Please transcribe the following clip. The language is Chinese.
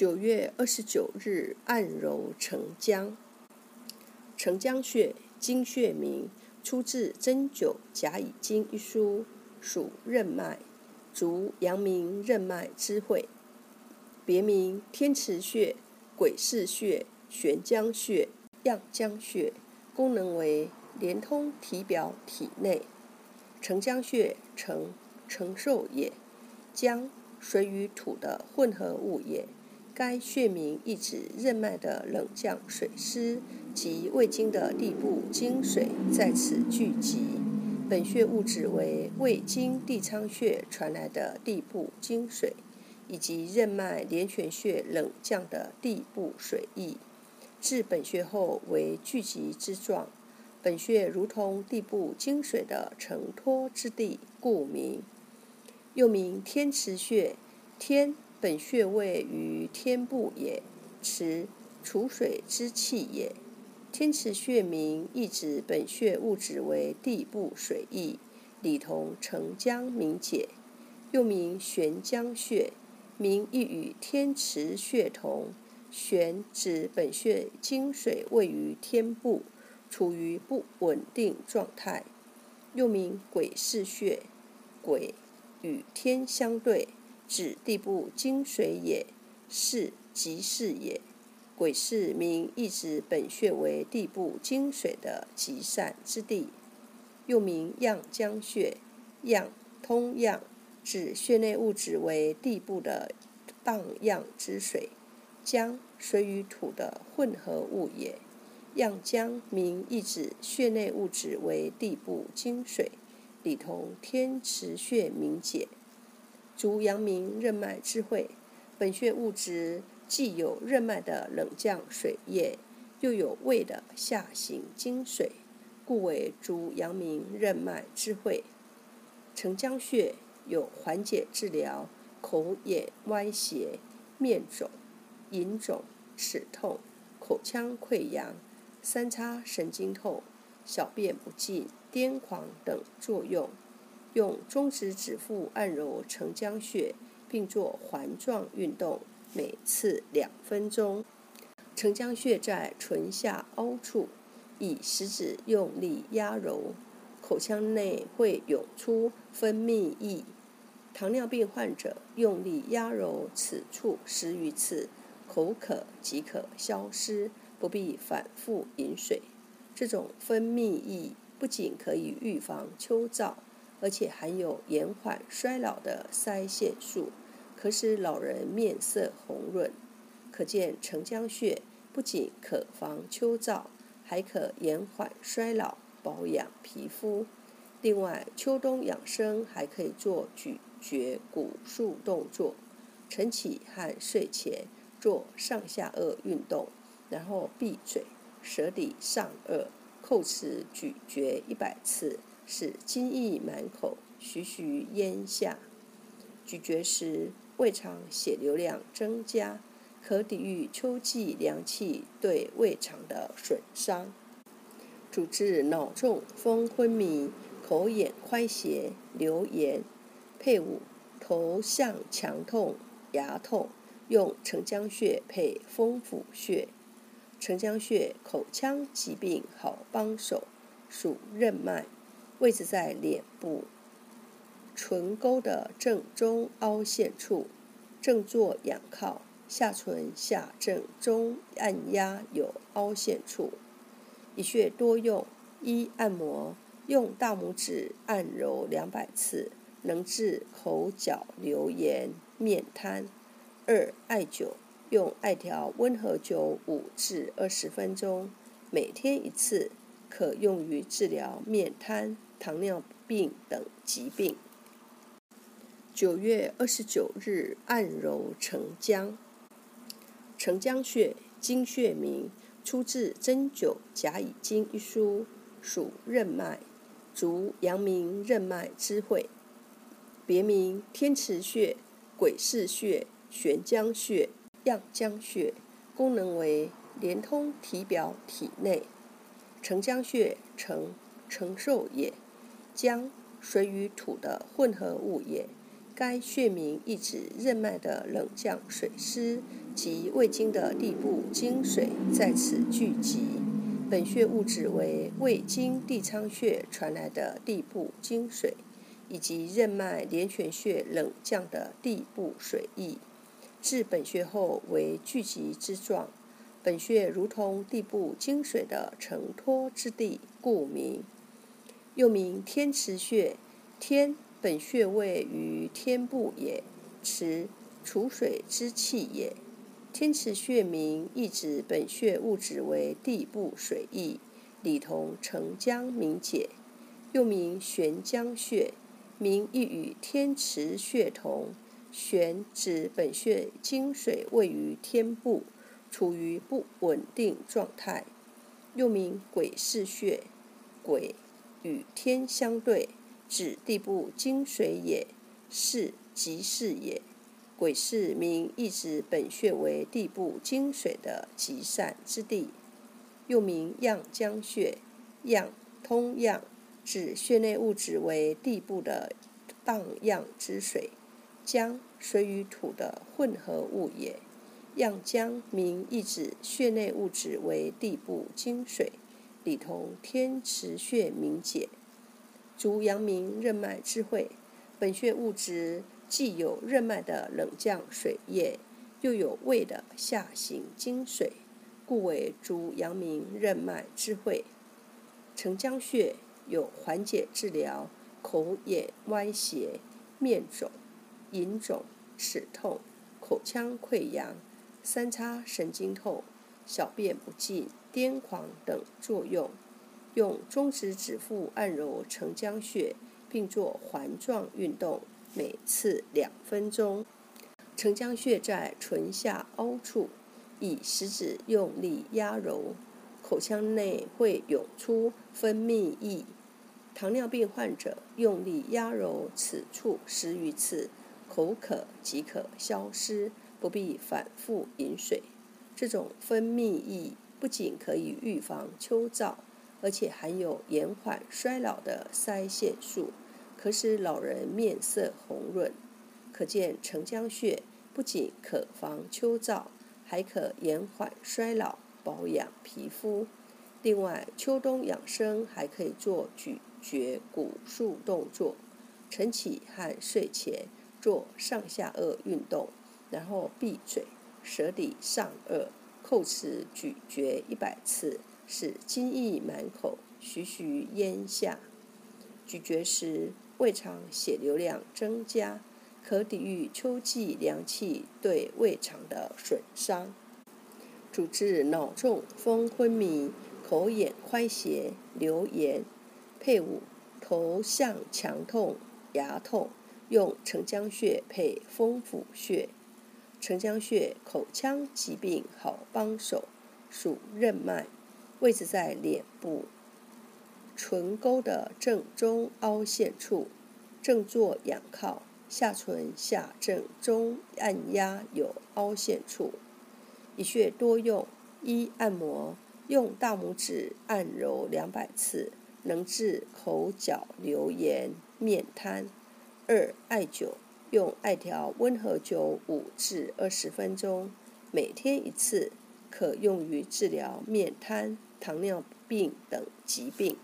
九月二十九日，按揉承浆。承浆穴，经穴名，出自《针灸甲乙经》一书，属任脉，足阳明任脉之会，别名天池穴、鬼市穴、悬江穴、漾江穴，功能为连通体表体内。承浆穴，承承受也，浆水与土的混合物也。该穴名意指任脉的冷降水湿及胃经的地部经水在此聚集。本穴物质为胃经地仓穴传来的地部经水，以及任脉连泉穴冷降的地部水液。至本穴后为聚集之状。本穴如同地部经水的承托之地，故名。又名天池穴，天。本穴位于天部也，池储水之气也。天池穴名意指本穴物质为地部水液，里同澄江明解，又名悬江穴，名亦与天池穴同。悬指本穴经水位于天部，处于不稳定状态，又名鬼市穴，鬼与天相对。指地部经水也，是即是也。鬼是名意指本穴为地部经水的集散之地，又名阳江穴。阳通阳，指穴内物质为地部的荡漾之水。江水与土的混合物也。阳江名意指穴内物质为地部经水，里同天池穴名解。足阳明任脉之会，本穴物质既有任脉的冷降水液，又有胃的下行经水，故为足阳明任脉之会。承浆穴有缓解治疗口眼歪斜、面肿、隐肿、齿痛、口腔溃疡、三叉神经痛、小便不尽、癫狂等作用。用中指指腹按揉承浆穴，并做环状运动，每次两分钟。承浆穴在唇下凹处，以食指用力压揉，口腔内会涌出分泌液。糖尿病患者用力压揉此处十余次，口渴即可消失，不必反复饮水。这种分泌液不仅可以预防秋燥。而且含有延缓衰老的腮腺素，可使老人面色红润。可见承浆穴不仅可防秋燥，还可延缓衰老、保养皮肤。另外，秋冬养生还可以做咀嚼骨束动作。晨起和睡前做上下颚运动，然后闭嘴，舌抵上颚，叩齿咀嚼一百次。使津液满口，徐徐咽下。咀嚼时，胃肠血流量增加，可抵御秋季凉气对胃肠的损伤，主治脑中风昏迷、口眼歪斜、流言。配伍头项强痛、牙痛，用承浆穴配风府穴。承浆穴口腔疾病好帮手，属任脉。位置在脸部唇沟的正中凹陷处，正坐仰靠，下唇下正中按压有凹陷处。一穴多用：一、按摩，用大拇指按揉两百次，能治口角流炎、面瘫；二、艾灸，用艾条温和灸五至二十分钟，每天一次，可用于治疗面瘫。糖尿病等疾病。九月二十九日，按揉承浆。承浆穴，经穴名，出自《针灸甲乙经》一书，属任脉，足阳明任脉之会，别名天池穴、鬼市穴、悬江穴、漾江穴，功能为连通体表体内。承浆穴，承承受也。浆水与土的混合物也。该穴名意指任脉的冷降水湿及胃经的地部经水在此聚集。本穴物质为胃经地仓穴传来的地部经水，以及任脉连泉穴冷降的地部水液。至本穴后为聚集之状。本穴如同地部经水的承托之地，故名。又名天池穴。天本穴位于天部也，池储水之气也。天池穴名意指本穴物质为地部水液，里同澄江明解，又名玄江穴，名亦与天池穴同。玄指本穴经水位于天部，处于不稳定状态，又名鬼市穴。鬼与天相对，指地部经水也，是即是也。鬼市名意指本穴为地部经水的集散之地，又名样江穴。样通样，指穴内物质为地部的荡漾之水。江水与土的混合物也。样江名意指穴内物质为地部精水，里同天池穴名解。足阳明任脉之会，本穴物质。既有任脉的冷降水液，又有胃的下行经水，故为足阳明任脉之会。承浆穴有缓解治疗口眼歪斜、面肿、隐肿、齿痛、口腔溃疡、三叉神经痛、小便不尽、癫狂等作用。用中指指腹按揉承浆穴，并做环状运动。每次两分钟，承浆穴在唇下凹处，以食指用力压揉，口腔内会涌出分泌液。糖尿病患者用力压揉此处十余次，口渴即可消失，不必反复饮水。这种分泌液不仅可以预防秋燥，而且含有延缓衰老的腮腺素。可使老人面色红润，可见承浆穴不仅可防秋燥，还可延缓衰老、保养皮肤。另外，秋冬养生还可以做咀嚼骨束动作。晨起和睡前做上下颚运动，然后闭嘴，舌抵上颚，叩齿咀嚼一百次，使津液满口，徐徐咽下。咀嚼时。胃肠血流量增加，可抵御秋季凉气对胃肠的损伤，主治脑中风昏迷、口眼歪斜、流言。配伍头项强痛、牙痛，用承浆穴配风府穴。承浆穴口腔疾病好帮手，属任脉，位置在脸部。唇沟的正中凹陷处，正坐仰靠，下唇下正中按压有凹陷处。一穴多用：一、按摩，用大拇指按揉两百次，能治口角流涎、面瘫；二、艾灸，用艾条温和灸五至二十分钟，每天一次，可用于治疗面瘫、糖尿病等疾病。